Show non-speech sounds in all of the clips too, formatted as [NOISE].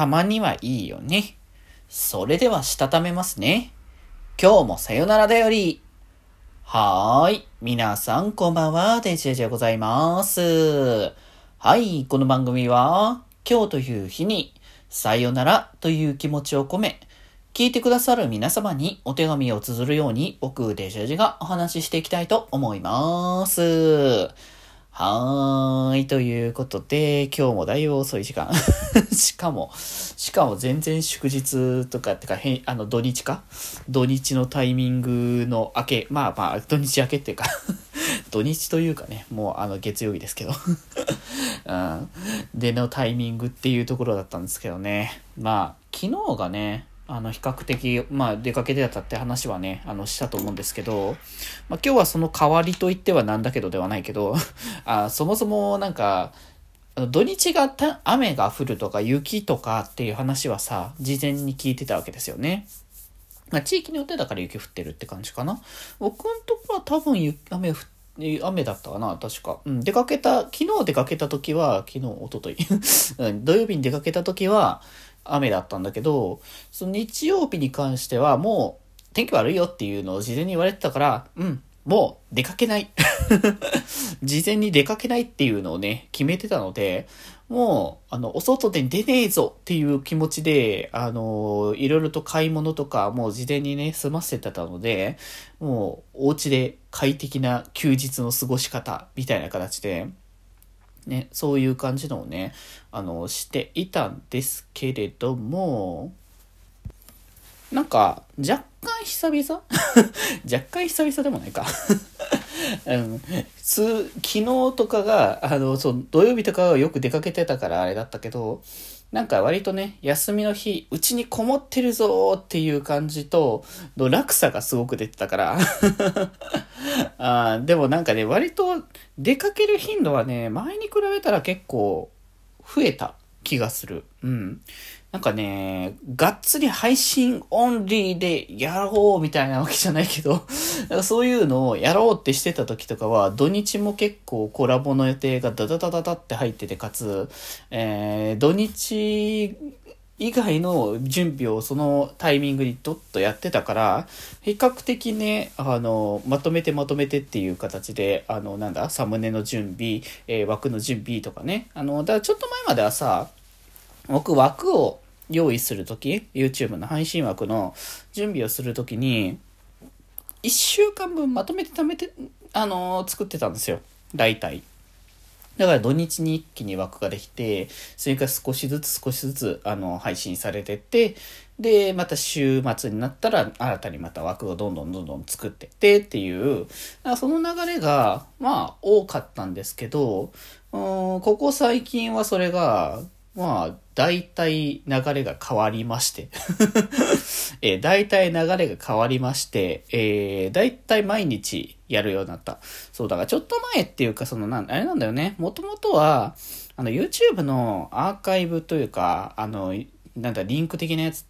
たまにはいいよね。それではしたためますね。今日もさよならだより。はーい。皆さんこんばんは。デジェジでございます。はい。この番組は、今日という日に、さよならという気持ちを込め、聞いてくださる皆様にお手紙を綴るように、僕、デジェジがお話ししていきたいと思います。はーい。ということで、今日もだいぶ遅い時間。[LAUGHS] しかも、しかも全然祝日とかってか、へあの、土日か？土日のタイミングの明け、まあまあ、土日明けっていうか、[LAUGHS] 土日というかね、もうあの、月曜日ですけど。[LAUGHS] うん。でのタイミングっていうところだったんですけどね。まあ、昨日がね、あの、比較的、まあ、出かけてたって話はね、あの、したと思うんですけど、まあ、今日はその代わりと言ってはなんだけどではないけど、[LAUGHS] あそもそもなんか、土日が雨が降るとか雪とかっていう話はさ、事前に聞いてたわけですよね。まあ、地域によってだから雪降ってるって感じかな。僕のとこは多分雨降って雨だったかな確か。うん、出かけた、昨日出かけた時は、昨日、一昨日 [LAUGHS] うん土曜日に出かけた時は、雨だったんだけど、その日曜日に関してはもう天気悪いよっていうのを事前に言われてたから、うん、もう出かけない。[LAUGHS] 事前に出かけないっていうのをね、決めてたので、もう、あの、お外で出ねえぞっていう気持ちで、あの、いろいろと買い物とか、もう事前にね、済ませてたので、もう、お家で快適な休日の過ごし方みたいな形で、ね、そういう感じのをね、あの、していたんですけれども、なんか、若干久々？[LAUGHS] 若干久々でもないか。[LAUGHS] うん、昨日とかが、あの、そう、土曜日とかはよく出かけてたからあれだったけど、なんか割とね、休みの日、うちにこもってるぞーっていう感じと、の落差がすごく出てたから。[LAUGHS] あでもなんかね、割と出かける頻度はね、前に比べたら結構増えた気がする。うん。なんかね、がっつり配信オンリーでやろうみたいなわけじゃないけど、[LAUGHS] なんかそういうのをやろうってしてた時とかは、土日も結構コラボの予定がダダダダダって入ってて、かつ、えー、土日以外の準備をそのタイミングにドッとやってたから、比較的ね、あの、まとめてまとめてっていう形で、あの、なんだ、サムネの準備、えー枠の準備とかね。あの、だからちょっと前まではさ、僕枠を用意するとき、YouTube の配信枠の準備をするときに、1週間分まとめて貯めて、あの作ってたんですよ。大体。だから土日に一気に枠ができて、それから少しずつ少しずつ、あの、配信されてって、で、また週末になったら、新たにまた枠をどんどんどんどん作ってってっていう、その流れが、まあ、多かったんですけど、うんここ最近はそれが、まあ、大体流れが変わりまして。[LAUGHS] えー大体流れが変わりまして、えー、大体毎日やるようになった。そう、だからちょっと前っていうか、その、なん、あれなんだよね。もともとは、あの、YouTube のアーカイブというか、あの、なんだ、リンク的なやつ、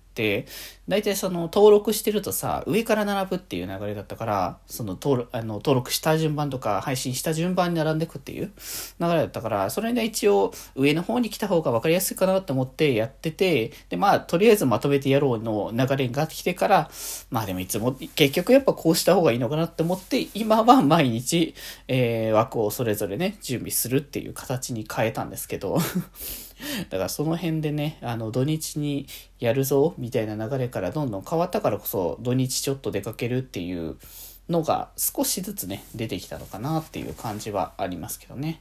大体その、登録してるとさ、上から並ぶっていう流れだったから、その、登録、あの、登録した順番とか、配信した順番に並んでくっていう流れだったから、それで一応、上の方に来た方が分かりやすいかなって思ってやってて、で、まあ、とりあえずまとめてやろうの流れが来てから、まあでもいつも、結局やっぱこうした方がいいのかなって思って、今は毎日、えー、枠をそれぞれね、準備するっていう形に変えたんですけど、だからその辺でね、あの、土日にやるぞ、みたいな流れからどんどん変わったからこそ、土日ちょっと出かけるっていうのが少しずつね、出てきたのかなっていう感じはありますけどね。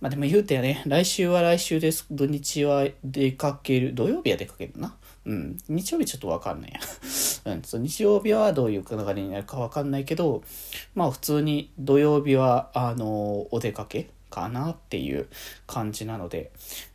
まあでも言うてやね、来週は来週です。土日は出かける。土曜日は出かけるな？うん。日曜日ちょっとわかんないや。[LAUGHS] うん。そう日曜日はどういう流れになるかわかんないけど、まあ普通に土曜日は、あの、お出かけかなっていう感じなので、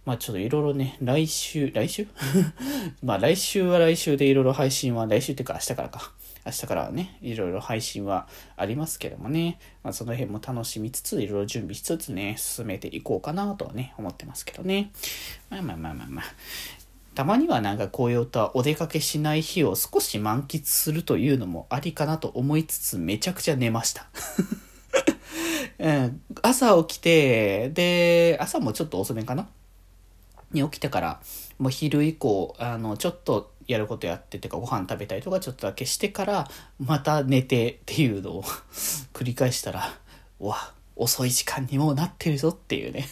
まあちょっといろいろね、来週、来週？[LAUGHS] まあ来週は来週でいろいろ配信は、来週っていうか明日からか。明日からはね、いろいろ配信はありますけどもね、まあ、その辺も楽しみつつ、いろいろ準備しつつね、進めていこうかなとはね、思ってますけどね。まあまあまあまあまあ。たまにはなんかこういったお出かけしない日を少し満喫するというのもありかなと思いつつ、めちゃくちゃ寝ました。うん、朝起きて、で、朝もちょっと遅めかな？に起きてから、もう昼以降、あの、ちょっとやることやっててか、ご飯食べたりとかちょっとだけしてから、また寝てっていうのを [LAUGHS] 繰り返したら、うわ、遅い時間にもうなってるぞっていうね。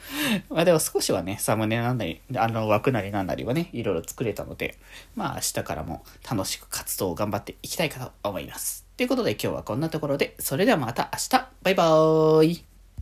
[LAUGHS] まあでも少しはね、サムネなんなり、あの枠なりなんなりはね、いろいろ作れたので、まあ明日からも楽しく活動を頑張っていきたいかと思います。ということで今日はこんなところで、それではまた明日。バイバーイ。